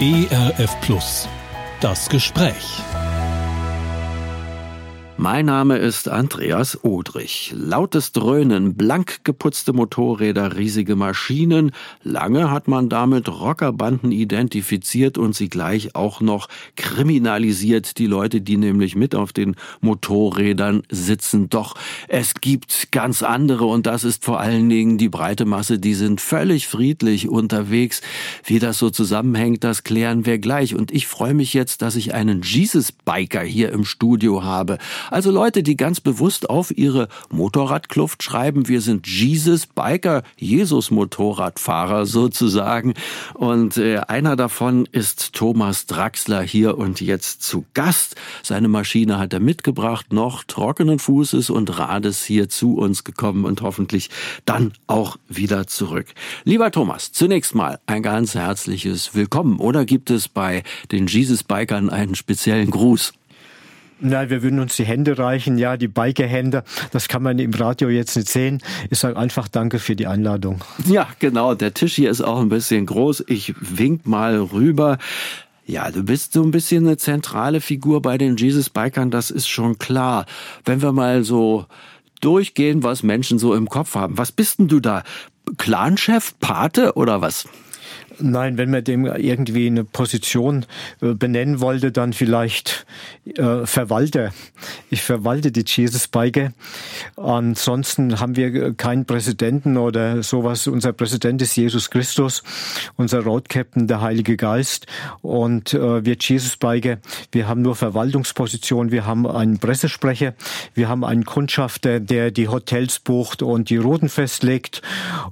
ERF Plus. Das Gespräch. Mein Name ist Andreas Odrich. Lautes Dröhnen, blank geputzte Motorräder, riesige Maschinen. Lange hat man damit Rockerbanden identifiziert und sie gleich auch noch kriminalisiert. Die Leute, die nämlich mit auf den Motorrädern sitzen. Doch es gibt ganz andere und das ist vor allen Dingen die breite Masse. Die sind völlig friedlich unterwegs. Wie das so zusammenhängt, das klären wir gleich. Und ich freue mich jetzt, dass ich einen Jesus-Biker hier im Studio habe. Also Leute, die ganz bewusst auf ihre Motorradkluft schreiben, wir sind Jesus Biker, Jesus Motorradfahrer sozusagen. Und äh, einer davon ist Thomas Draxler hier und jetzt zu Gast. Seine Maschine hat er mitgebracht, noch trockenen Fußes und Rades hier zu uns gekommen und hoffentlich dann auch wieder zurück. Lieber Thomas, zunächst mal ein ganz herzliches Willkommen. Oder gibt es bei den Jesus Bikern einen speziellen Gruß? Nein, wir würden uns die Hände reichen, ja, die Bikerhände. Das kann man im Radio jetzt nicht sehen. Ich sage einfach Danke für die Einladung. Ja, genau. Der Tisch hier ist auch ein bisschen groß. Ich wink mal rüber. Ja, du bist so ein bisschen eine zentrale Figur bei den Jesus Bikern, das ist schon klar. Wenn wir mal so durchgehen, was Menschen so im Kopf haben. Was bist denn du da? Clanchef, Pate oder was? Nein, wenn man dem irgendwie eine Position äh, benennen wollte, dann vielleicht äh, Verwalter. Ich verwalte die Jesus Bike. Ansonsten haben wir keinen Präsidenten oder sowas. Unser Präsident ist Jesus Christus, unser Road Captain der Heilige Geist und äh, wir Jesus Bike. Wir haben nur Verwaltungsposition. Wir haben einen Pressesprecher. Wir haben einen Kundschafter, der die Hotels bucht und die Routen festlegt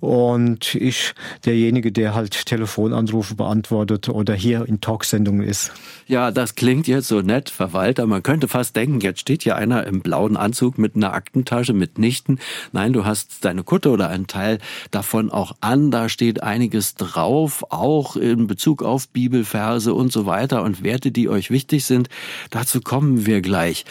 und ich derjenige, der halt telefoniert Telefonanrufe beantwortet oder hier in Talksendungen ist. Ja, das klingt jetzt so nett, Verwalter. Man könnte fast denken, jetzt steht hier einer im blauen Anzug mit einer Aktentasche mitnichten. Nein, du hast deine Kutte oder einen Teil davon auch an. Da steht einiges drauf, auch in Bezug auf Bibelverse und so weiter und Werte, die euch wichtig sind. Dazu kommen wir gleich.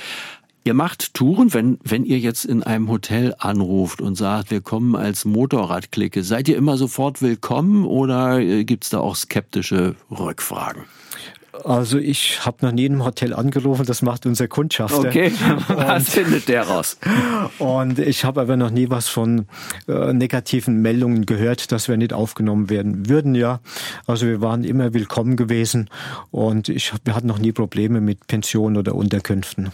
Ihr macht Touren, wenn, wenn ihr jetzt in einem Hotel anruft und sagt, wir kommen als Motorradklicke. Seid ihr immer sofort willkommen oder äh, gibt's da auch skeptische Rückfragen? Also ich habe noch nie in einem Hotel angerufen, das macht unser Kundschafter. Okay, was und, findet der raus? Und ich habe aber noch nie was von äh, negativen Meldungen gehört, dass wir nicht aufgenommen werden würden, ja. Also wir waren immer willkommen gewesen und ich, wir hatten noch nie Probleme mit Pensionen oder Unterkünften.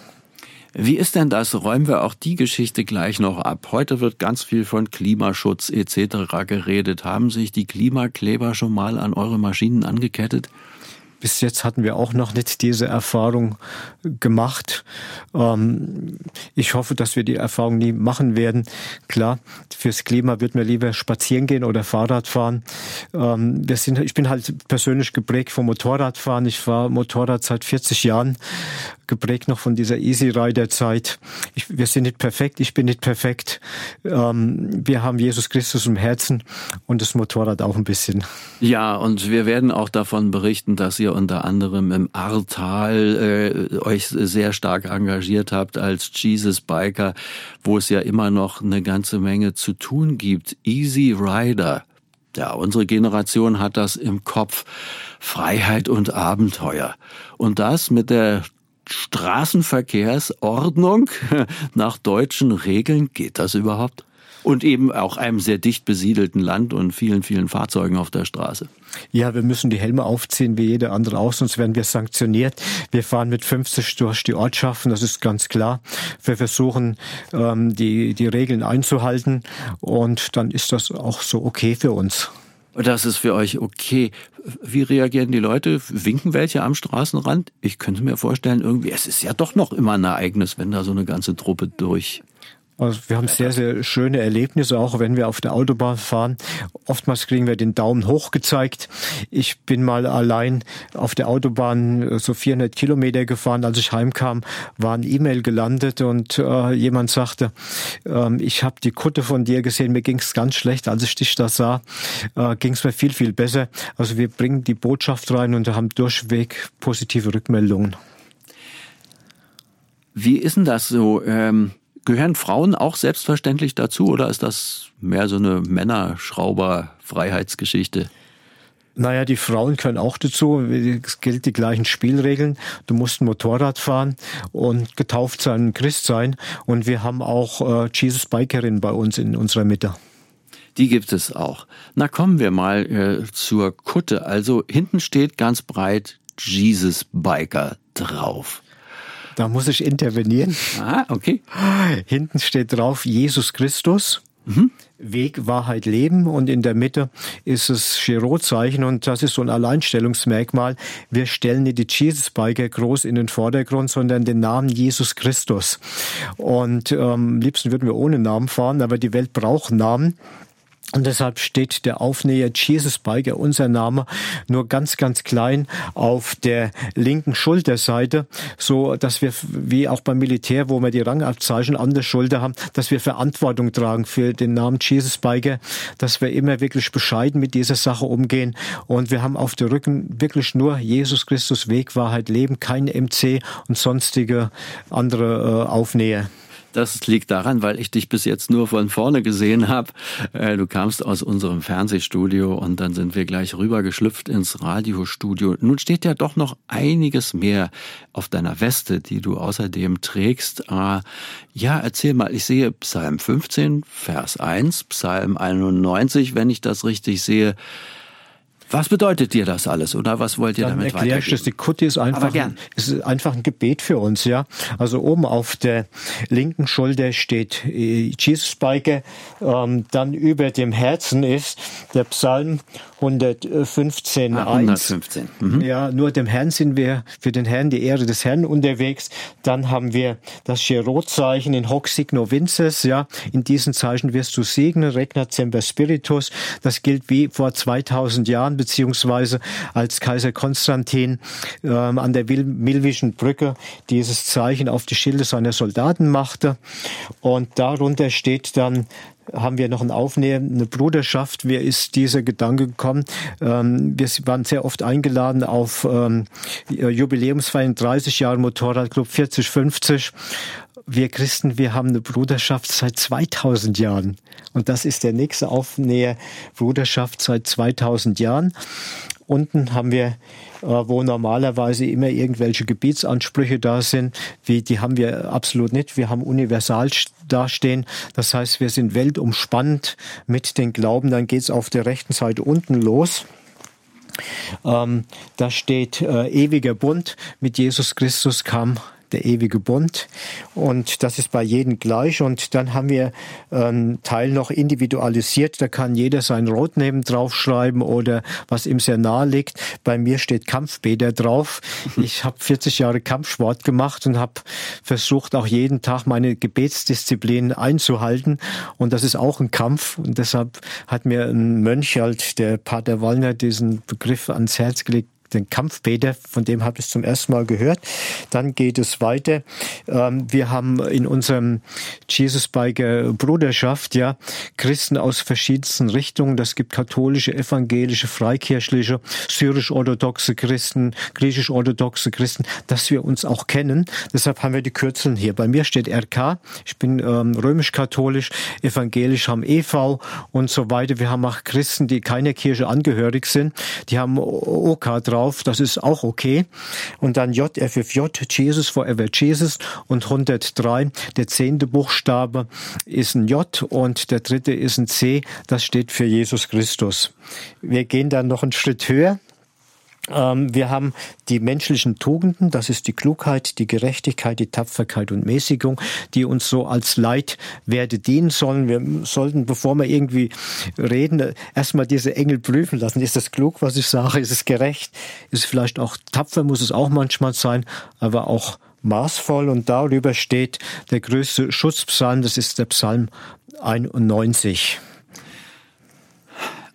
Wie ist denn das? Räumen wir auch die Geschichte gleich noch ab. Heute wird ganz viel von Klimaschutz etc. geredet. Haben sich die Klimakleber schon mal an eure Maschinen angekettet? bis jetzt hatten wir auch noch nicht diese Erfahrung gemacht. Ähm, ich hoffe, dass wir die Erfahrung nie machen werden. Klar, fürs Klima wird mir lieber spazieren gehen oder Fahrrad fahren. Ähm, ich bin halt persönlich geprägt vom Motorradfahren. Ich fahre Motorrad seit 40 Jahren, geprägt noch von dieser Easy Rider Zeit. Ich, wir sind nicht perfekt, ich bin nicht perfekt. Ähm, wir haben Jesus Christus im Herzen und das Motorrad auch ein bisschen. Ja, und wir werden auch davon berichten, dass ihr unter anderem im Ahrtal äh, euch sehr stark engagiert habt als Jesus Biker, wo es ja immer noch eine ganze Menge zu tun gibt. Easy Rider. Ja, unsere Generation hat das im Kopf. Freiheit und Abenteuer. Und das mit der Straßenverkehrsordnung nach deutschen Regeln. Geht das überhaupt? und eben auch einem sehr dicht besiedelten Land und vielen, vielen Fahrzeugen auf der Straße. Ja, wir müssen die Helme aufziehen wie jeder andere auch, sonst werden wir sanktioniert. Wir fahren mit 50 durch die Ortschaften, das ist ganz klar. Wir versuchen, ähm, die, die Regeln einzuhalten und dann ist das auch so okay für uns. Das ist für euch okay. Wie reagieren die Leute? Winken welche am Straßenrand? Ich könnte mir vorstellen, irgendwie, es ist ja doch noch immer ein Ereignis, wenn da so eine ganze Truppe durch also wir haben sehr, sehr schöne Erlebnisse, auch wenn wir auf der Autobahn fahren. Oftmals kriegen wir den Daumen hoch gezeigt. Ich bin mal allein auf der Autobahn äh, so 400 Kilometer gefahren. Als ich heimkam, war ein E-Mail gelandet und äh, jemand sagte, ähm, ich habe die Kutte von dir gesehen, mir ging es ganz schlecht. Als ich dich da sah, äh, ging es mir viel, viel besser. Also wir bringen die Botschaft rein und haben durchweg positive Rückmeldungen. Wie ist denn das so? Ähm Gehören Frauen auch selbstverständlich dazu oder ist das mehr so eine Männerschrauber-Freiheitsgeschichte? Naja, die Frauen können auch dazu. Es gilt die gleichen Spielregeln. Du musst ein Motorrad fahren und getauft sein, Christ sein. Und wir haben auch äh, Jesus Bikerin bei uns in unserer Mitte. Die gibt es auch. Na kommen wir mal äh, zur Kutte. Also hinten steht ganz breit Jesus Biker drauf. Da muss ich intervenieren. Ah, okay. Hinten steht drauf Jesus Christus. Mhm. Weg, Wahrheit, Leben und in der Mitte ist das Girot-Zeichen und das ist so ein Alleinstellungsmerkmal. Wir stellen nicht die Jesus-Biker groß in den Vordergrund, sondern den Namen Jesus Christus. Und ähm, am liebsten würden wir ohne Namen fahren, aber die Welt braucht Namen. Und deshalb steht der Aufnäher Jesus Biker, unser Name, nur ganz, ganz klein auf der linken Schulterseite, so dass wir, wie auch beim Militär, wo wir die Rangabzeichen an der Schulter haben, dass wir Verantwortung tragen für den Namen Jesus Biker, dass wir immer wirklich bescheiden mit dieser Sache umgehen. Und wir haben auf der Rücken wirklich nur Jesus Christus Weg, Wahrheit, Leben, kein MC und sonstige andere äh, Aufnäher. Das liegt daran, weil ich dich bis jetzt nur von vorne gesehen habe. Äh, du kamst aus unserem Fernsehstudio und dann sind wir gleich rübergeschlüpft ins Radiostudio. Nun steht ja doch noch einiges mehr auf deiner Weste, die du außerdem trägst. Äh, ja, erzähl mal, ich sehe Psalm 15, Vers 1, Psalm 91, wenn ich das richtig sehe. Was bedeutet dir das alles oder was wollt ihr Dann damit erklär ich das. Die Kutti ist einfach, ein, ist einfach ein Gebet für uns, ja. Also oben auf der linken Schulter steht äh, Jesus Biker, ähm, dann über dem Herzen ist der Psalm 115, ah, 115. Mhm. Ja, nur dem Herrn sind wir für den Herrn, die Ehre des Herrn unterwegs. Dann haben wir das Cherot-Zeichen in Hoc Signo Vinces, ja. In diesen Zeichen wirst du segnen, Regna Semper Spiritus. Das gilt wie vor 2000 Jahren, beziehungsweise als Kaiser Konstantin ähm, an der Milwischen Brücke dieses Zeichen auf die Schilde seiner Soldaten machte. Und darunter steht dann haben wir noch ein Aufnäher, eine Bruderschaft. Mir ist dieser Gedanke gekommen. Ähm, wir waren sehr oft eingeladen auf ähm, Jubiläumsfeiern, 30 Jahre Motorradclub, 40, 50. Wir Christen, wir haben eine Bruderschaft seit 2000 Jahren. Und das ist der nächste Aufnäher, Bruderschaft seit 2000 Jahren. Unten haben wir äh, wo normalerweise immer irgendwelche Gebietsansprüche da sind, wie die haben wir absolut nicht. Wir haben universal dastehen. Das heißt, wir sind weltumspannend mit den Glauben. Dann geht's auf der rechten Seite unten los. Ähm, da steht äh, ewiger Bund. Mit Jesus Christus kam der ewige Bund. Und das ist bei jedem gleich. Und dann haben wir einen Teil noch individualisiert. Da kann jeder sein Roadname draufschreiben oder was ihm sehr nahe liegt. Bei mir steht Kampfbäder drauf. Ich habe 40 Jahre Kampfsport gemacht und habe versucht, auch jeden Tag meine Gebetsdisziplin einzuhalten. Und das ist auch ein Kampf. Und deshalb hat mir ein Mönch halt, der Pater Wallner, diesen Begriff ans Herz gelegt, den Kampfbeter, von dem habe ich zum ersten Mal gehört. Dann geht es weiter. Ähm, wir haben in unserem Jesus Biker Bruderschaft ja Christen aus verschiedensten Richtungen. Das gibt katholische, evangelische, freikirchliche, syrisch-orthodoxe Christen, griechisch-orthodoxe Christen, dass wir uns auch kennen. Deshalb haben wir die Kürzeln hier. Bei mir steht RK. Ich bin ähm, römisch-katholisch, evangelisch haben EV und so weiter. Wir haben auch Christen, die keiner Kirche angehörig sind. Die haben OK drauf drauf, das ist auch okay. Und dann JFFJ, Jesus Forever Jesus und 103, der zehnte Buchstabe ist ein J und der dritte ist ein C, das steht für Jesus Christus. Wir gehen dann noch einen Schritt höher. Ähm, wir haben die menschlichen Tugenden, das ist die Klugheit, die Gerechtigkeit, die Tapferkeit und Mäßigung, die uns so als Leitwerte dienen sollen. Wir sollten, bevor wir irgendwie reden, erstmal diese Engel prüfen lassen. Ist das klug, was ich sage? Ist es gerecht? Ist es vielleicht auch tapfer, muss es auch manchmal sein, aber auch maßvoll. Und darüber steht der größte Schutzpsalm, das ist der Psalm 91.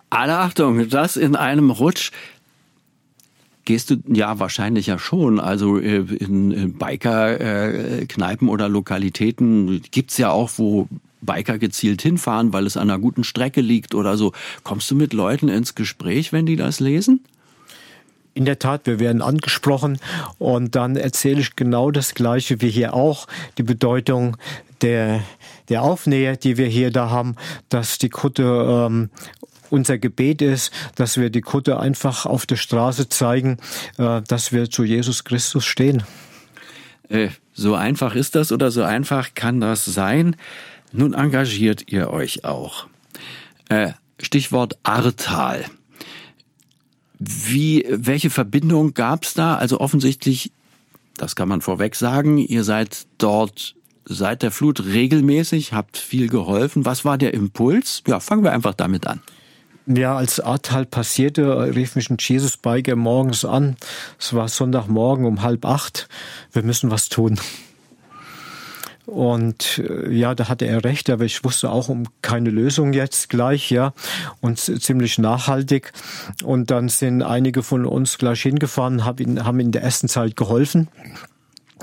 Alle Achtung, das in einem Rutsch Gehst du ja wahrscheinlich ja schon. Also äh, in Biker-Kneipen oder Lokalitäten gibt's ja auch, wo Biker gezielt hinfahren, weil es an einer guten Strecke liegt oder so. Kommst du mit Leuten ins Gespräch, wenn die das lesen? In der Tat, wir werden angesprochen und dann erzähle ich genau das Gleiche wie hier auch, die Bedeutung der, der Aufnäher, die wir hier da haben, dass die Kutte ähm, unser Gebet ist, dass wir die Kutte einfach auf der Straße zeigen, äh, dass wir zu Jesus Christus stehen. Äh, so einfach ist das oder so einfach kann das sein. Nun engagiert ihr euch auch. Äh, Stichwort Ahrtal. Wie, welche Verbindung gab's da? Also offensichtlich, das kann man vorweg sagen, ihr seid dort seit der Flut regelmäßig, habt viel geholfen. Was war der Impuls? Ja, fangen wir einfach damit an. Ja, als Ahrtal passierte, rief mich ein Jesus Biker morgens an. Es war Sonntagmorgen um halb acht. Wir müssen was tun. Und äh, ja, da hatte er recht, aber ich wusste auch um keine Lösung jetzt gleich, ja, und ziemlich nachhaltig. Und dann sind einige von uns gleich hingefahren, haben in der ersten Zeit geholfen.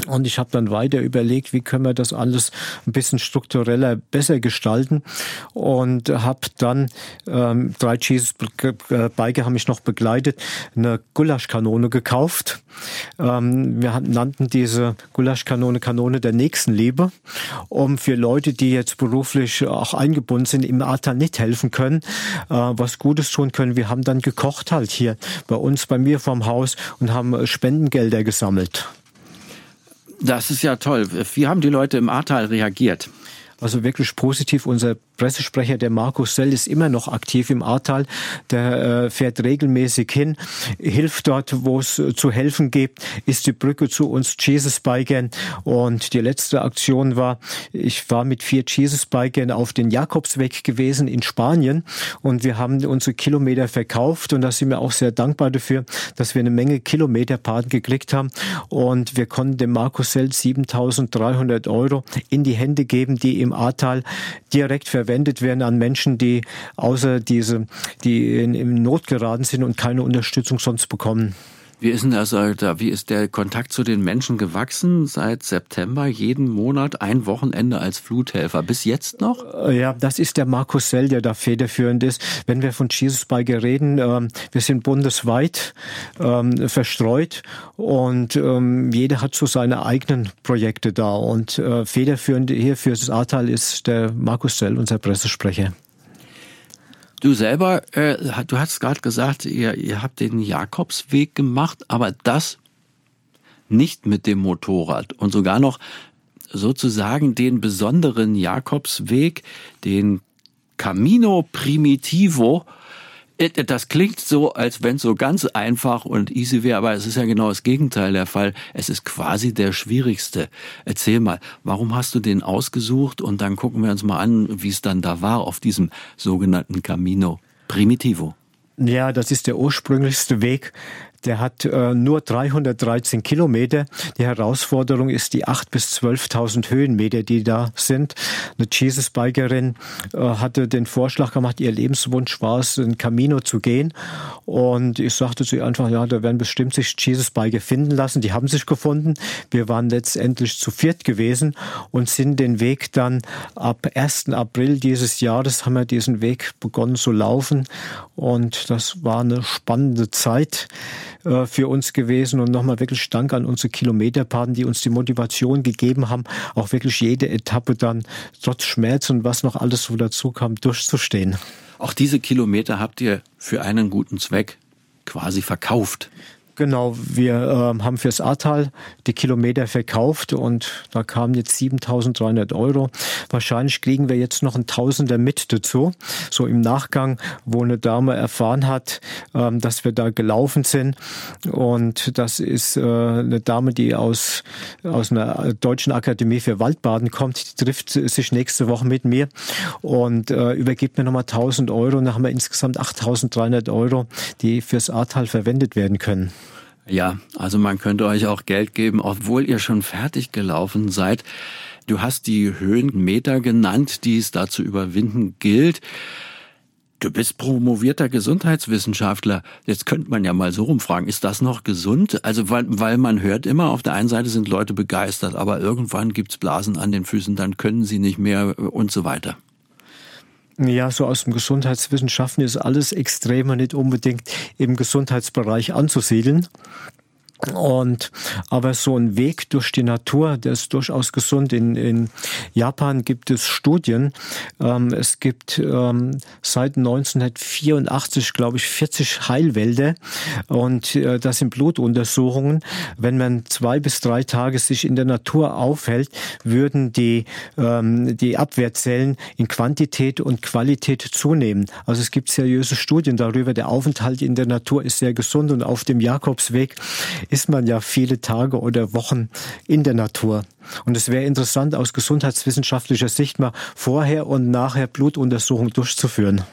Und ich habe dann weiter überlegt, wie können wir das alles ein bisschen struktureller besser gestalten und habe dann ähm, drei Jesus Biker haben mich noch begleitet, eine Gulaschkanone gekauft. Ähm, wir nannten diese Gulaschkanone Kanone der Nächstenliebe, um für Leute, die jetzt beruflich auch eingebunden sind, im Ahrtal nicht helfen können, äh, was Gutes tun können. Wir haben dann gekocht halt hier bei uns, bei mir vorm Haus und haben Spendengelder gesammelt. Das ist ja toll. Wie haben die Leute im Ahrtal reagiert? Also wirklich positiv. Unser Pressesprecher, der Markus Sell, ist immer noch aktiv im Ahrtal. Der äh, fährt regelmäßig hin, hilft dort, wo es zu helfen gibt, ist die Brücke zu uns Jesus Bikern. Und die letzte Aktion war, ich war mit vier Jesus Bikern auf den Jakobsweg gewesen in Spanien und wir haben unsere Kilometer verkauft und da sind wir auch sehr dankbar dafür, dass wir eine Menge Kilometerpaten gekriegt haben und wir konnten dem Markus Sell 7300 Euro in die Hände geben, die im Ahrtal direkt verwendet verwendet werden an Menschen, die außer diese, die in, in Not geraten sind und keine Unterstützung sonst bekommen. Wie ist denn das, Alter? Wie ist der Kontakt zu den Menschen gewachsen seit September? Jeden Monat ein Wochenende als Fluthelfer. Bis jetzt noch? Äh, ja, das ist der Markus Sell, der da federführend ist. Wenn wir von Jesus Bike reden, ähm, wir sind bundesweit ähm, verstreut und ähm, jeder hat so seine eigenen Projekte da. Und äh, federführend hier für das Ahrtal ist der Markus Sell, unser Pressesprecher. Du selber, äh, du hast gerade gesagt, ihr, ihr habt den Jakobsweg gemacht, aber das nicht mit dem Motorrad und sogar noch sozusagen den besonderen Jakobsweg, den Camino Primitivo, das klingt so, als wenn es so ganz einfach und easy wäre, aber es ist ja genau das Gegenteil der Fall. Es ist quasi der schwierigste. Erzähl mal, warum hast du den ausgesucht? Und dann gucken wir uns mal an, wie es dann da war auf diesem sogenannten Camino Primitivo. Ja, das ist der ursprünglichste Weg, der hat äh, nur 313 Kilometer. Die Herausforderung ist die 8.000 bis 12.000 Höhenmeter, die da sind. Eine Jesus-Bikerin äh, hatte den Vorschlag gemacht, ihr Lebenswunsch war es, ein Camino zu gehen. Und ich sagte zu ihr einfach, ja, da werden bestimmt sich Jesus-Biker finden lassen. Die haben sich gefunden. Wir waren letztendlich zu viert gewesen und sind den Weg dann ab 1. April dieses Jahres haben wir diesen Weg begonnen zu laufen. Und das war eine spannende Zeit. Äh, für uns gewesen und nochmal wirklich Dank an unsere Kilometerpaten, die uns die Motivation gegeben haben, auch wirklich jede Etappe dann trotz Schmerz und was noch alles so dazu kam, durchzustehen. Auch diese Kilometer habt ihr für einen guten Zweck quasi verkauft. Genau, wir äh, haben fürs Ahrtal die Kilometer verkauft und da kamen jetzt 7.300 Euro. Wahrscheinlich kriegen wir jetzt noch ein Tausender mit dazu. So im Nachgang, wo eine Dame erfahren hat, ähm, dass wir da gelaufen sind. Und das ist äh, eine Dame, die aus, aus einer deutschen Akademie für Waldbaden kommt. Die trifft sich nächste Woche mit mir und äh, übergibt mir nochmal 1.000 Euro. Und dann haben wir insgesamt 8.300 Euro, die fürs Ahrtal verwendet werden können. Ja, also man könnte euch auch Geld geben, obwohl ihr schon fertig gelaufen seid. Du hast die Höhenmeter genannt, die es da zu überwinden gilt. Du bist promovierter Gesundheitswissenschaftler. Jetzt könnte man ja mal so rumfragen, ist das noch gesund? Also weil, weil man hört immer, auf der einen Seite sind Leute begeistert, aber irgendwann gibt's Blasen an den Füßen, dann können sie nicht mehr und so weiter. Ja, so aus dem Gesundheitswissenschaften ist alles Extreme nicht unbedingt im Gesundheitsbereich anzusiedeln. Und aber so ein Weg durch die Natur, der ist durchaus gesund. In, in Japan gibt es Studien. Ähm, es gibt ähm, seit 1984, glaube ich, 40 Heilwälder und äh, das sind Blutuntersuchungen. Wenn man zwei bis drei Tage sich in der Natur aufhält, würden die ähm, die Abwehrzellen in Quantität und Qualität zunehmen. Also es gibt seriöse Studien darüber. Der Aufenthalt in der Natur ist sehr gesund und auf dem Jakobsweg ist man ja viele Tage oder Wochen in der Natur. Und es wäre interessant, aus gesundheitswissenschaftlicher Sicht mal vorher und nachher Blutuntersuchungen durchzuführen.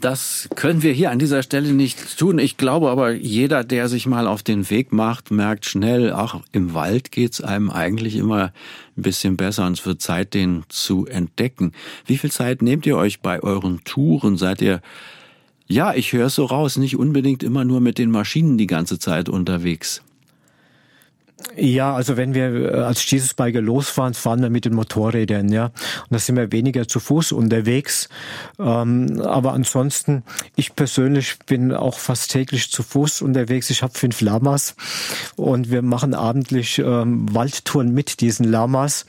Das können wir hier an dieser Stelle nicht tun. Ich glaube aber, jeder, der sich mal auf den Weg macht, merkt schnell, auch im Wald geht's einem eigentlich immer ein bisschen besser und es wird Zeit, den zu entdecken. Wie viel Zeit nehmt ihr euch bei euren Touren? Seid ihr ja, ich höre es so raus, nicht unbedingt immer nur mit den Maschinen die ganze Zeit unterwegs. Ja, also wenn wir äh, als Jesus Biker losfahren, fahren wir mit den Motorrädern, ja. Und da sind wir weniger zu Fuß unterwegs. Ähm, aber ansonsten, ich persönlich bin auch fast täglich zu Fuß unterwegs. Ich habe fünf Lamas und wir machen abendlich ähm, Waldtouren mit diesen Lamas.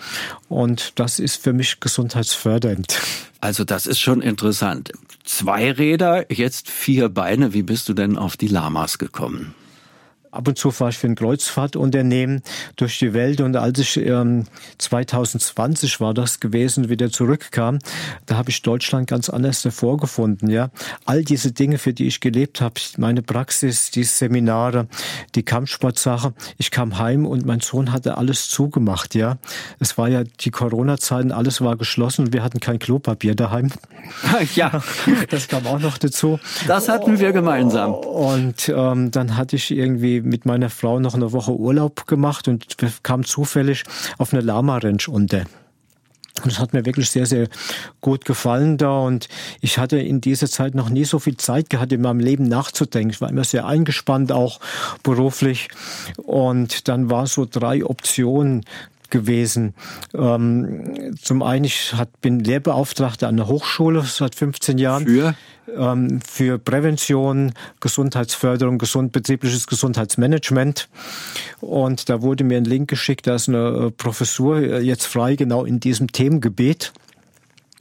Und das ist für mich gesundheitsfördernd. Also das ist schon interessant. Zwei Räder, jetzt vier Beine. Wie bist du denn auf die Lamas gekommen? Ab und zu fahre ich für ein Kreuzfahrtunternehmen durch die Welt und als ich ähm, 2020 war das gewesen, wieder zurückkam, da habe ich Deutschland ganz anders hervorgefunden. Ja, all diese Dinge, für die ich gelebt habe, meine Praxis, die Seminare, die Kampfsportsache. Ich kam heim und mein Sohn hatte alles zugemacht. Ja, es war ja die Corona-Zeiten, alles war geschlossen und wir hatten kein Klopapier daheim. ja, das kam auch noch dazu. Das hatten wir gemeinsam. Und ähm, dann hatte ich irgendwie mit meiner Frau noch eine Woche Urlaub gemacht und wir kamen zufällig auf eine Lama-Ranch unter. Und es hat mir wirklich sehr, sehr gut gefallen da. Und ich hatte in dieser Zeit noch nie so viel Zeit gehabt, in meinem Leben nachzudenken. Ich war immer sehr eingespannt, auch beruflich. Und dann war so drei Optionen gewesen. Ähm, zum einen, ich hat, bin Lehrbeauftragter an der Hochschule seit 15 Jahren. Für? Ähm, für Prävention, Gesundheitsförderung, gesund, betriebliches Gesundheitsmanagement. Und da wurde mir ein Link geschickt, da ist eine äh, Professur äh, jetzt frei, genau in diesem Themengebiet.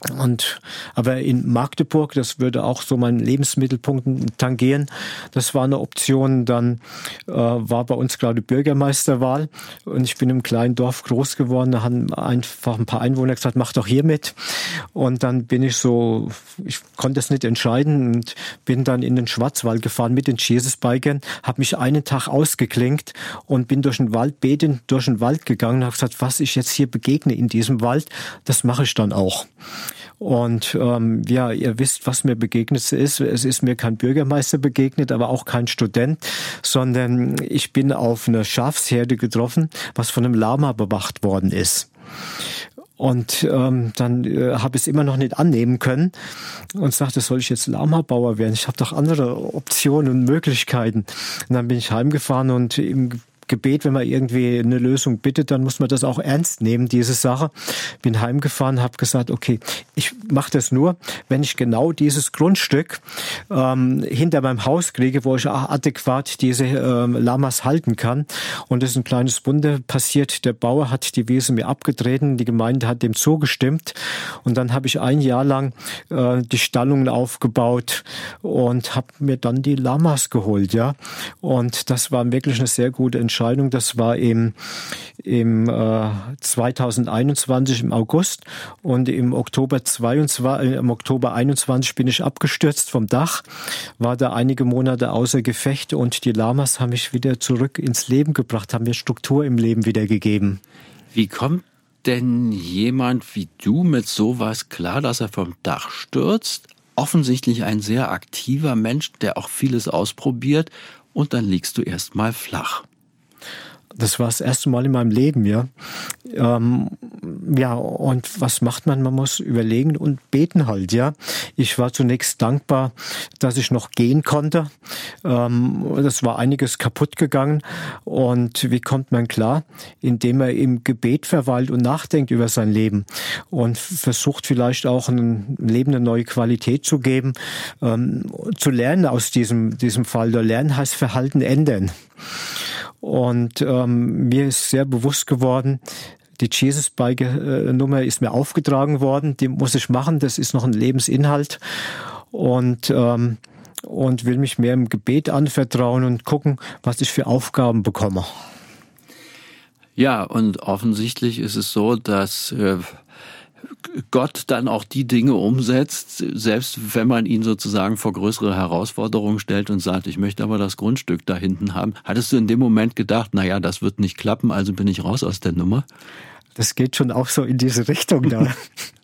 Und aber in Magdeburg, das würde auch so meinen Lebensmittelpunkt tangieren. Das war eine Option. Dann äh, war bei uns gerade Bürgermeisterwahl und ich bin im kleinen Dorf groß geworden. Da haben einfach ein paar Einwohner gesagt, mach doch hier mit. Und dann bin ich so, ich konnte es nicht entscheiden und bin dann in den Schwarzwald gefahren mit den Jesus-Bikern, habe mich einen Tag ausgeklinkt und bin durch den Wald betend durch den Wald gegangen und habe gesagt, was ich jetzt hier begegne in diesem Wald, das mache ich dann auch. Und ähm, ja, ihr wisst, was mir begegnet ist. Es ist mir kein Bürgermeister begegnet, aber auch kein Student, sondern ich bin auf eine Schafsherde getroffen, was von einem Lama bewacht worden ist. Und ähm, dann äh, habe ich es immer noch nicht annehmen können und sagte, soll ich jetzt Lama-Bauer werden? Ich habe doch andere Optionen und Möglichkeiten. Und dann bin ich heimgefahren und im Gebet, wenn man irgendwie eine Lösung bittet, dann muss man das auch ernst nehmen, diese Sache. Bin heimgefahren, habe gesagt, okay, ich mache das nur, wenn ich genau dieses Grundstück ähm, hinter meinem Haus kriege, wo ich adäquat diese ähm, Lamas halten kann. Und das ist ein kleines Wunder passiert. Der Bauer hat die Wiese mir abgetreten, die Gemeinde hat dem zugestimmt. Und dann habe ich ein Jahr lang äh, die Stallungen aufgebaut und habe mir dann die Lamas geholt, ja. Und das war wirklich eine sehr gute Entscheidung Entscheidung. Das war im, im äh, 2021 im August und im Oktober 22, äh, im Oktober 21 bin ich abgestürzt vom Dach, war da einige Monate außer Gefecht und die Lamas haben mich wieder zurück ins Leben gebracht, haben mir Struktur im Leben wiedergegeben. Wie kommt denn jemand wie du mit sowas klar, dass er vom Dach stürzt? Offensichtlich ein sehr aktiver Mensch, der auch vieles ausprobiert und dann liegst du erstmal flach. Das war das erste Mal in meinem Leben, ja. Ähm, ja, und was macht man? Man muss überlegen und beten halt, ja. Ich war zunächst dankbar, dass ich noch gehen konnte. Ähm, das war einiges kaputt gegangen. Und wie kommt man klar? Indem er im Gebet verweilt und nachdenkt über sein Leben und versucht vielleicht auch ein Leben eine neue Qualität zu geben, ähm, zu lernen aus diesem, diesem Fall. Der Lernen heißt Verhalten ändern. Und ähm, mir ist sehr bewusst geworden, die Jesus Bike Nummer ist mir aufgetragen worden, die muss ich machen, das ist noch ein Lebensinhalt und ähm, und will mich mehr im Gebet anvertrauen und gucken, was ich für Aufgaben bekomme. Ja, und offensichtlich ist es so, dass äh, Gott dann auch die Dinge umsetzt, selbst wenn man ihn sozusagen vor größere Herausforderungen stellt und sagt, ich möchte aber das Grundstück da hinten haben. Hattest du in dem Moment gedacht, na ja, das wird nicht klappen, also bin ich raus aus der Nummer? Das geht schon auch so in diese Richtung da.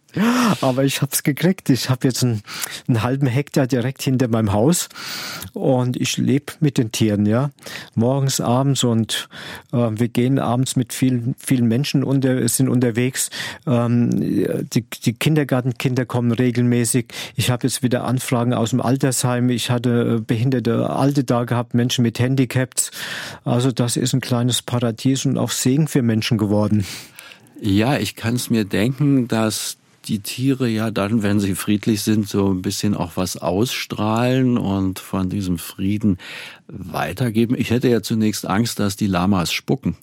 Aber ich habe es gekriegt. Ich habe jetzt einen, einen, halben Hektar direkt hinter meinem Haus und ich lebe mit den Tieren, ja. Morgens, abends und äh, wir gehen abends mit vielen, vielen Menschen unter, sind unterwegs. Ähm, die, die Kindergartenkinder kommen regelmäßig. Ich habe jetzt wieder Anfragen aus dem Altersheim. Ich hatte behinderte Alte da gehabt, Menschen mit Handicaps. Also das ist ein kleines Paradies und auch Segen für Menschen geworden. Ja, ich kann es mir denken, dass die Tiere ja dann, wenn sie friedlich sind, so ein bisschen auch was ausstrahlen und von diesem Frieden weitergeben. Ich hätte ja zunächst Angst, dass die Lamas spucken.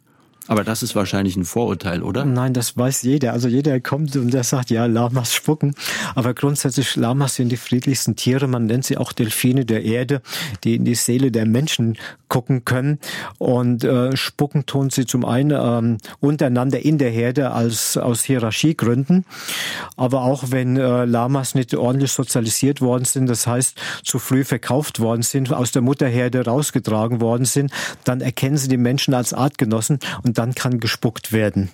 Aber das ist wahrscheinlich ein Vorurteil, oder? Nein, das weiß jeder. Also jeder kommt und der sagt, ja, Lamas spucken. Aber grundsätzlich, Lamas sind die friedlichsten Tiere. Man nennt sie auch Delfine der Erde, die in die Seele der Menschen gucken können. Und äh, spucken tun sie zum einen ähm, untereinander in der Herde als aus Hierarchiegründen. Aber auch wenn äh, Lamas nicht ordentlich sozialisiert worden sind, das heißt zu früh verkauft worden sind, aus der Mutterherde rausgetragen worden sind, dann erkennen sie die Menschen als Artgenossen und und dann kann gespuckt werden.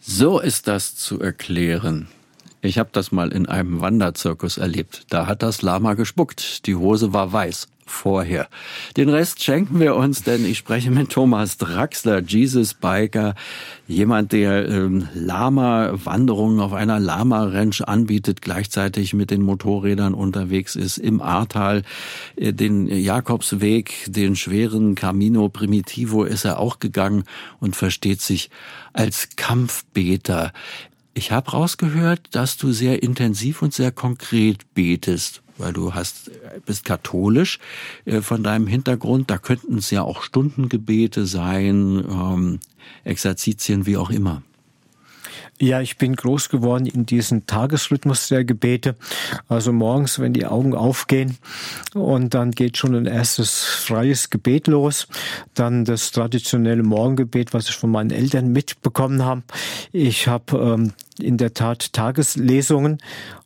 So ist das zu erklären. Ich habe das mal in einem Wanderzirkus erlebt. Da hat das Lama gespuckt. Die Hose war weiß vorher. Den Rest schenken wir uns, denn ich spreche mit Thomas Draxler, Jesus Biker, jemand, der ähm, Lama-Wanderungen auf einer Lama-Ranch anbietet, gleichzeitig mit den Motorrädern unterwegs ist im Ahrtal. Äh, den Jakobsweg, den schweren Camino Primitivo ist er auch gegangen und versteht sich als Kampfbeter. Ich habe rausgehört, dass du sehr intensiv und sehr konkret betest weil du hast, bist katholisch äh, von deinem Hintergrund. Da könnten es ja auch Stundengebete sein, ähm, Exerzitien, wie auch immer. Ja, ich bin groß geworden in diesem Tagesrhythmus der Gebete. Also morgens, wenn die Augen aufgehen und dann geht schon ein erstes freies Gebet los. Dann das traditionelle Morgengebet, was ich von meinen Eltern mitbekommen habe. Ich habe ähm, in der Tat Tageslesungen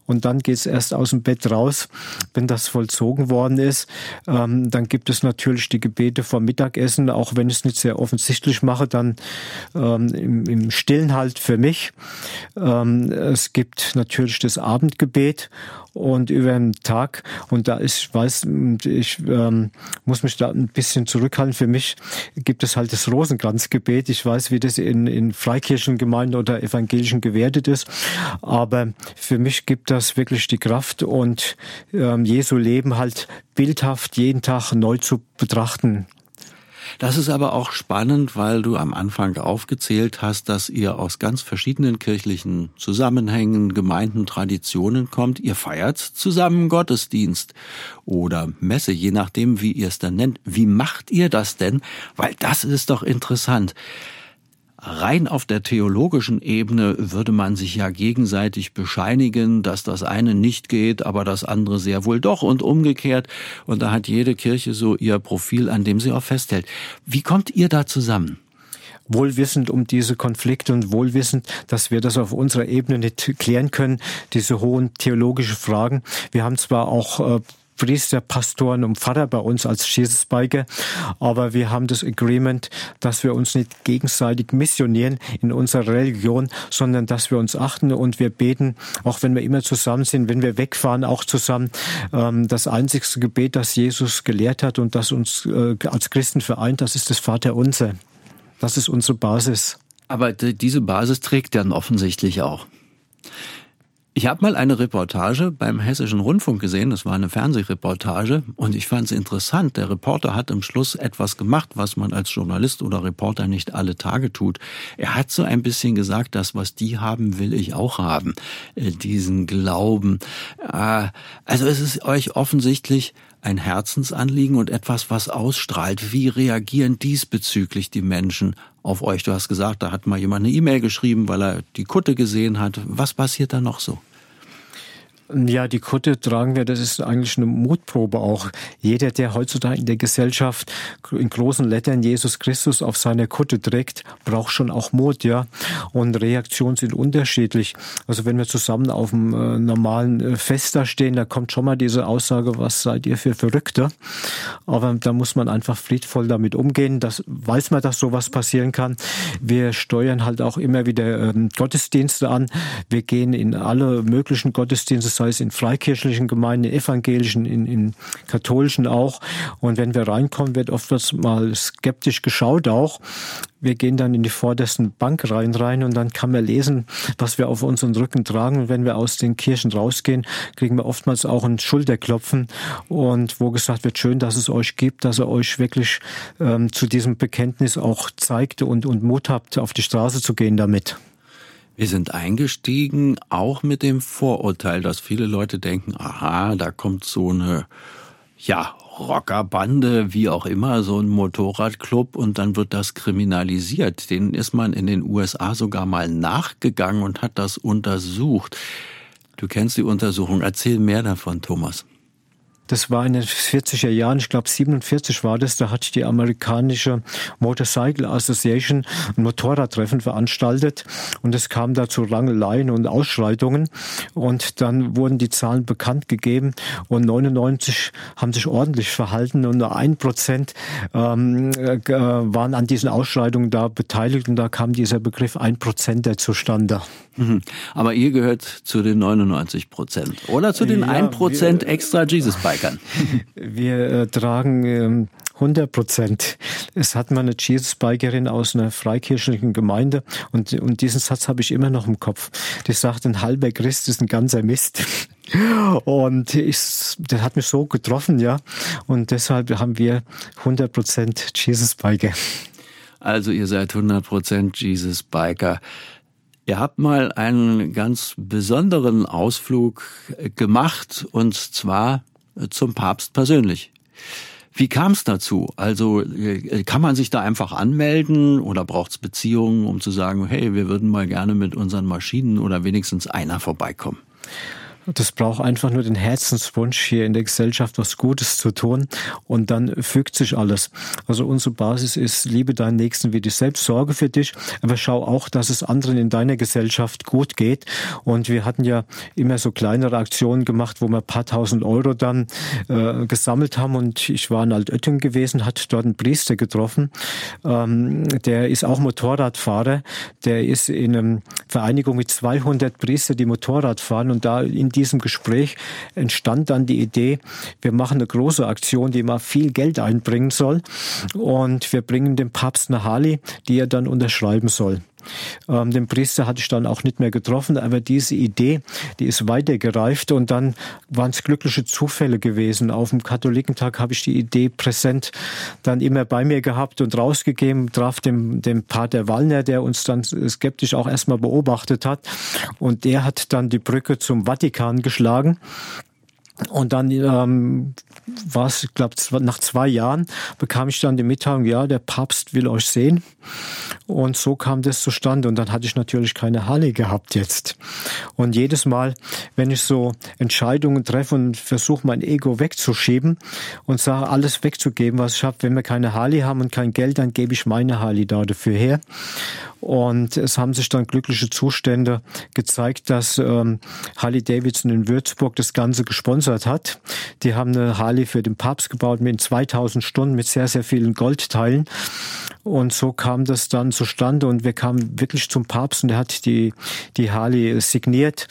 und dann geht's erst aus dem Bett raus, wenn das vollzogen worden ist. Ähm, dann gibt es natürlich die Gebete vor Mittagessen, auch wenn ich es nicht sehr offensichtlich mache, dann ähm, im, im Stillen halt für mich. Ähm, es gibt natürlich das Abendgebet und über den Tag. Und da ist, ich weiß, ich ähm, muss mich da ein bisschen zurückhalten. Für mich gibt es halt das Rosenkranzgebet. Ich weiß, wie das in, in Freikirchengemeinden oder evangelischen gewertet ist. Aber für mich gibt das wirklich die Kraft und ähm, Jesu Leben halt bildhaft jeden Tag neu zu betrachten. Das ist aber auch spannend, weil du am Anfang aufgezählt hast, dass ihr aus ganz verschiedenen kirchlichen Zusammenhängen, Gemeinden, Traditionen kommt. Ihr feiert zusammen Gottesdienst oder Messe, je nachdem, wie ihr es dann nennt. Wie macht ihr das denn? Weil das ist doch interessant. Rein auf der theologischen Ebene würde man sich ja gegenseitig bescheinigen, dass das eine nicht geht, aber das andere sehr wohl doch und umgekehrt. Und da hat jede Kirche so ihr Profil, an dem sie auch festhält. Wie kommt ihr da zusammen? wohlwissend um diese Konflikte und wohlwissend, dass wir das auf unserer Ebene nicht klären können, diese hohen theologischen Fragen. Wir haben zwar auch äh, Priester, Pastoren und Pfarrer bei uns als Jesus Biker. Aber wir haben das Agreement, dass wir uns nicht gegenseitig missionieren in unserer Religion, sondern dass wir uns achten und wir beten, auch wenn wir immer zusammen sind, wenn wir wegfahren, auch zusammen. Ähm, das einzigste Gebet, das Jesus gelehrt hat und das uns äh, als Christen vereint, das ist das Vaterunser. Das ist unsere Basis. Aber diese Basis trägt dann offensichtlich auch. Ich habe mal eine Reportage beim Hessischen Rundfunk gesehen, das war eine Fernsehreportage und ich fand es interessant. Der Reporter hat am Schluss etwas gemacht, was man als Journalist oder Reporter nicht alle Tage tut. Er hat so ein bisschen gesagt, das, was die haben, will ich auch haben. Äh, diesen Glauben. Äh, also es ist euch offensichtlich ein Herzensanliegen und etwas, was ausstrahlt. Wie reagieren diesbezüglich die Menschen auf euch? Du hast gesagt, da hat mal jemand eine E-Mail geschrieben, weil er die Kutte gesehen hat. Was passiert da noch so? Ja, die Kutte tragen wir, das ist eigentlich eine Mutprobe auch. Jeder, der heutzutage in der Gesellschaft in großen Lettern Jesus Christus auf seiner Kutte trägt, braucht schon auch Mut, ja. Und Reaktionen sind unterschiedlich. Also wenn wir zusammen auf einem äh, normalen äh, Fest da stehen, da kommt schon mal diese Aussage, was seid ihr für Verrückte? Aber da muss man einfach friedvoll damit umgehen. Das weiß man, dass sowas passieren kann. Wir steuern halt auch immer wieder ähm, Gottesdienste an. Wir gehen in alle möglichen Gottesdienste sei es in freikirchlichen Gemeinden, evangelischen, in, in katholischen auch. Und wenn wir reinkommen, wird oftmals mal skeptisch geschaut auch. Wir gehen dann in die vordersten Bankreihen rein und dann kann man lesen, was wir auf unseren Rücken tragen. Und wenn wir aus den Kirchen rausgehen, kriegen wir oftmals auch ein Schulterklopfen und wo gesagt wird, schön, dass es euch gibt, dass ihr euch wirklich ähm, zu diesem Bekenntnis auch zeigt und, und Mut habt, auf die Straße zu gehen damit. Wir sind eingestiegen, auch mit dem Vorurteil, dass viele Leute denken, aha, da kommt so eine, ja, Rockerbande, wie auch immer, so ein Motorradclub und dann wird das kriminalisiert. Den ist man in den USA sogar mal nachgegangen und hat das untersucht. Du kennst die Untersuchung. Erzähl mehr davon, Thomas. Das war in den 40er Jahren, ich glaube 47 war das, da hat die amerikanische Motorcycle Association ein Motorradtreffen veranstaltet und es kam da zu Rangeleien und Ausschreitungen und dann wurden die Zahlen bekannt gegeben und 99 haben sich ordentlich verhalten und nur ein Prozent ähm, äh, waren an diesen Ausschreitungen da beteiligt und da kam dieser Begriff ein Prozenter zustande. Mhm. Aber ihr gehört zu den 99 Prozent oder zu den ja, 1 Prozent extra Jesus Bikern? Wir äh, tragen ähm, 100 Prozent. Es hat mal eine Jesus-Bikerin aus einer freikirchlichen Gemeinde und, und diesen Satz habe ich immer noch im Kopf. Die sagt, ein halber Christ ist ein ganzer Mist. Und ich, das hat mich so getroffen, ja. Und deshalb haben wir 100 Prozent Jesus-Biker. Also ihr seid 100 Prozent Jesus-Biker. Ihr habt mal einen ganz besonderen Ausflug gemacht und zwar zum Papst persönlich. Wie kam es dazu? Also äh, kann man sich da einfach anmelden oder braucht es Beziehungen, um zu sagen, hey, wir würden mal gerne mit unseren Maschinen oder wenigstens einer vorbeikommen? Das braucht einfach nur den Herzenswunsch, hier in der Gesellschaft was Gutes zu tun. Und dann fügt sich alles. Also unsere Basis ist, liebe deinen Nächsten wie dich selbst, sorge für dich, aber schau auch, dass es anderen in deiner Gesellschaft gut geht. Und wir hatten ja immer so kleinere Aktionen gemacht, wo wir ein paar tausend Euro dann äh, gesammelt haben. Und ich war in Altötting gewesen, hat dort einen Priester getroffen, ähm, der ist auch Motorradfahrer, der ist in einer Vereinigung mit 200 Priester, die Motorrad fahren. Und da in diesem Gespräch entstand dann die Idee, wir machen eine große Aktion, die mal viel Geld einbringen soll und wir bringen dem Papst eine Harley, die er dann unterschreiben soll. Ähm, den Priester hatte ich dann auch nicht mehr getroffen, aber diese Idee, die ist weitergereift und dann waren es glückliche Zufälle gewesen. Auf dem Katholikentag habe ich die Idee präsent dann immer bei mir gehabt und rausgegeben, traf dem, dem Pater Wallner, der uns dann skeptisch auch erstmal beobachtet hat und der hat dann die Brücke zum Vatikan geschlagen und dann ähm, war es, ich glaube, nach zwei Jahren bekam ich dann die Mitteilung, ja, der Papst will euch sehen. Und so kam das zustande. Und dann hatte ich natürlich keine Halle gehabt jetzt. Und jedes Mal, wenn ich so Entscheidungen treffe und versuche, mein Ego wegzuschieben und sage, alles wegzugeben, was ich habe, wenn wir keine Harley haben und kein Geld, dann gebe ich meine Harley da dafür her. Und es haben sich dann glückliche Zustände gezeigt, dass ähm, Harley Davidson in Würzburg das Ganze gesponsert hat. Die haben eine Harley für den Papst gebaut mit 2000 Stunden mit sehr, sehr vielen Goldteilen. Und so kam das dann zustande und wir kamen wirklich zum Papst und er hat die, die Harley signiert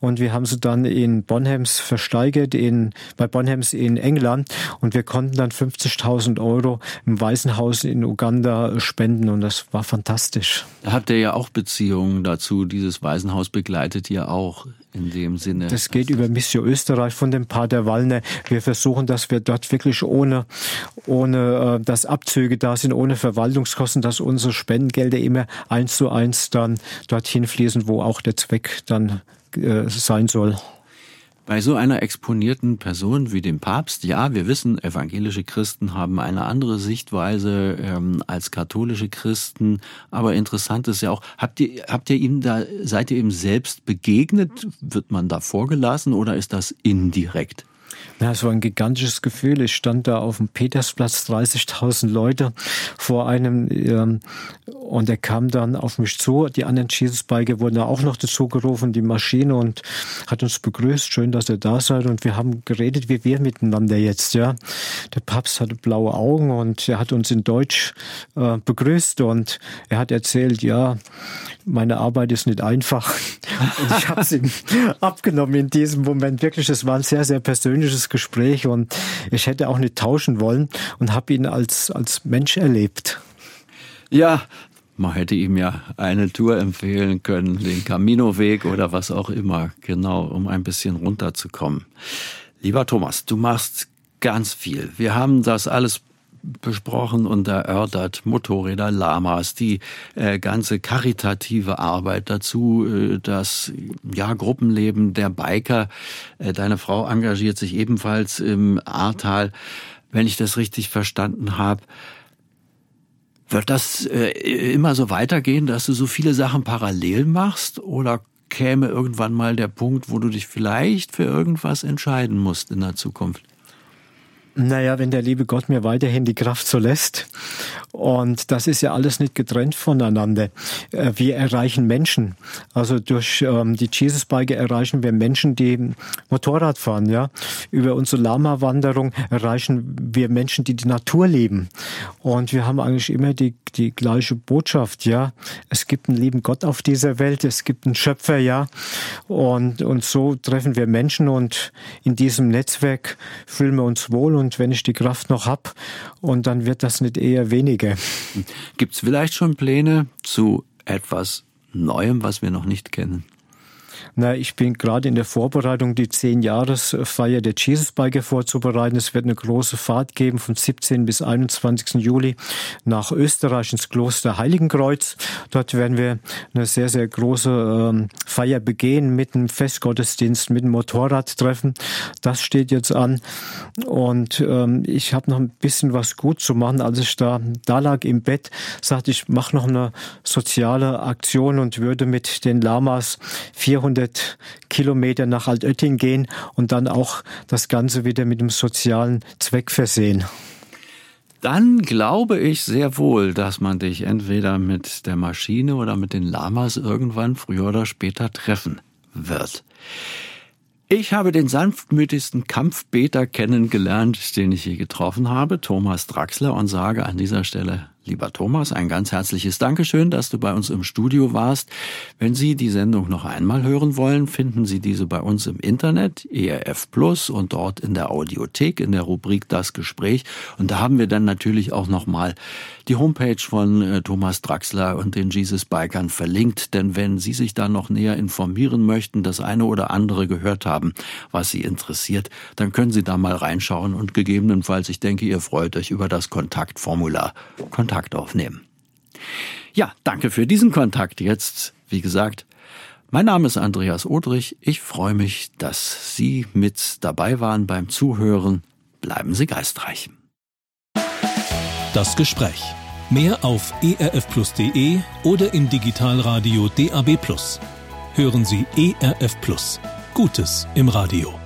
und wir haben sie dann in Bonhams versteigert, in, bei Bonhams in England und wir konnten dann 50.000 Euro im Waisenhaus in Uganda spenden und das war fantastisch. Da habt ihr ja auch Beziehungen dazu. Dieses Waisenhaus begleitet ihr auch in dem Sinne. Das geht über Mission Österreich von dem Pater Wallner. Wir versuchen, dass wir dort wirklich ohne, ohne, äh, dass Abzüge da sind, ohne Verwaltungskosten, dass unsere Spendengelder immer eins zu eins dann dorthin fließen, wo auch der Zweck dann äh, sein soll. Bei so einer exponierten Person wie dem Papst, ja, wir wissen, evangelische Christen haben eine andere Sichtweise ähm, als katholische Christen, aber interessant ist ja auch, habt ihr, habt ihr ihm da, seid ihr ihm selbst begegnet? Wird man da vorgelassen oder ist das indirekt? Ja, es war ein gigantisches Gefühl. Ich stand da auf dem Petersplatz, 30.000 Leute vor einem, ähm, und er kam dann auf mich zu. Die anderen Jesus-Biker wurden auch noch dazu gerufen, die Maschine, und hat uns begrüßt. Schön, dass ihr da seid. Und wir haben geredet, wie wir miteinander jetzt, ja. Der Papst hatte blaue Augen und er hat uns in Deutsch äh, begrüßt und er hat erzählt, ja, meine Arbeit ist nicht einfach. Und ich habe es ihm abgenommen in diesem Moment. Wirklich, es war ein sehr, sehr persönliches Gespräch und ich hätte auch nicht tauschen wollen und habe ihn als, als Mensch erlebt. Ja, man hätte ihm ja eine Tour empfehlen können, den Camino-Weg oder was auch immer, genau, um ein bisschen runterzukommen. Lieber Thomas, du machst ganz viel. Wir haben das alles besprochen und erörtert, Motorräder, Lamas, die äh, ganze karitative Arbeit dazu, äh, das ja Gruppenleben der Biker. Äh, deine Frau engagiert sich ebenfalls im Ahrtal, wenn ich das richtig verstanden habe. Wird das äh, immer so weitergehen, dass du so viele Sachen parallel machst oder käme irgendwann mal der Punkt, wo du dich vielleicht für irgendwas entscheiden musst in der Zukunft? Naja, wenn der liebe Gott mir weiterhin die Kraft so lässt. Und das ist ja alles nicht getrennt voneinander. Äh, wir erreichen Menschen. Also durch ähm, die Jesus Bike erreichen wir Menschen, die Motorrad fahren, ja. Über unsere Lama-Wanderung erreichen wir Menschen, die die Natur lieben. Und wir haben eigentlich immer die, die gleiche Botschaft, ja. Es gibt einen lieben Gott auf dieser Welt. Es gibt einen Schöpfer, ja. Und, und so treffen wir Menschen und in diesem Netzwerk fühlen wir uns wohl und und wenn ich die Kraft noch habe und dann wird das nicht eher weniger. Gibt es vielleicht schon Pläne zu etwas Neuem, was wir noch nicht kennen? Na, ich bin gerade in der Vorbereitung, die zehn Jahresfeier der Jesus Biker vorzubereiten. Es wird eine große Fahrt geben vom 17. bis 21. Juli nach Österreich ins Kloster Heiligenkreuz. Dort werden wir eine sehr, sehr große ähm, Feier begehen mit einem Festgottesdienst, mit einem Motorradtreffen. Das steht jetzt an. Und ähm, ich habe noch ein bisschen was gut zu machen. Als ich da, da lag im Bett, sagte ich, mache noch eine soziale Aktion und würde mit den Lamas 400 100 Kilometer nach Altötting gehen und dann auch das Ganze wieder mit einem sozialen Zweck versehen. Dann glaube ich sehr wohl, dass man dich entweder mit der Maschine oder mit den Lamas irgendwann früher oder später treffen wird. Ich habe den sanftmütigsten Kampfbeter kennengelernt, den ich je getroffen habe, Thomas Draxler, und sage an dieser Stelle Lieber Thomas, ein ganz herzliches Dankeschön, dass du bei uns im Studio warst. Wenn Sie die Sendung noch einmal hören wollen, finden Sie diese bei uns im Internet, ERF Plus und dort in der Audiothek in der Rubrik Das Gespräch. Und da haben wir dann natürlich auch nochmal die Homepage von äh, Thomas Draxler und den Jesus Bikern verlinkt. Denn wenn Sie sich da noch näher informieren möchten, das eine oder andere gehört haben, was Sie interessiert, dann können Sie da mal reinschauen und gegebenenfalls, ich denke, ihr freut euch über das Kontaktformular. Kontakt Kontakt aufnehmen. Ja, danke für diesen Kontakt. Jetzt, wie gesagt, mein Name ist Andreas Odrich. Ich freue mich, dass Sie mit dabei waren beim Zuhören. Bleiben Sie geistreich. Das Gespräch. Mehr auf erfplus.de oder im Digitalradio DAB+. Hören Sie ERF. Gutes im Radio.